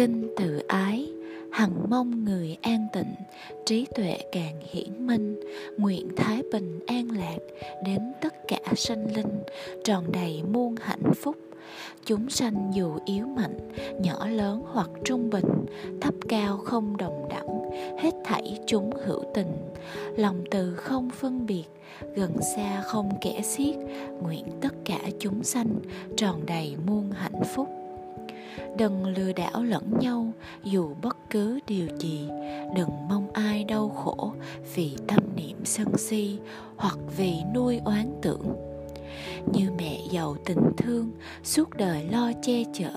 kinh tự ái, hằng mong người an tịnh, trí tuệ càng hiển minh. Nguyện thái bình an lạc đến tất cả sanh linh, tròn đầy muôn hạnh phúc. Chúng sanh dù yếu mạnh, nhỏ lớn hoặc trung bình, thấp cao không đồng đẳng, hết thảy chúng hữu tình. Lòng từ không phân biệt, gần xa không kẻ xiết, nguyện tất cả chúng sanh tròn đầy muôn hạnh phúc đừng lừa đảo lẫn nhau, dù bất cứ điều gì. Đừng mong ai đau khổ vì tâm niệm sân si hoặc vì nuôi oán tưởng. Như mẹ giàu tình thương, suốt đời lo che chở,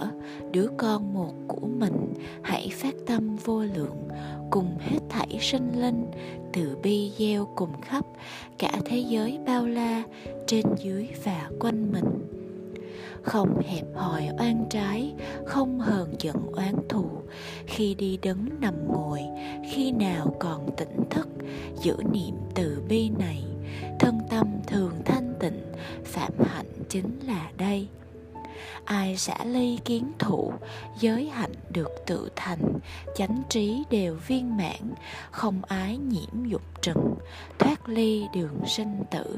đứa con một của mình, hãy phát tâm vô lượng, cùng hết thảy sinh linh, từ bi gieo cùng khắp cả thế giới bao la trên dưới và quanh mình không hẹp hòi oan trái, không hờn giận oán thù. Khi đi đứng nằm ngồi, khi nào còn tỉnh thức, giữ niệm từ bi này. Thân tâm thường thanh tịnh, phạm hạnh chính là đây. Ai xả ly kiến thủ, giới hạnh được tự thành. Chánh trí đều viên mãn, không ái nhiễm dục trần. Thoát ly đường sinh tử.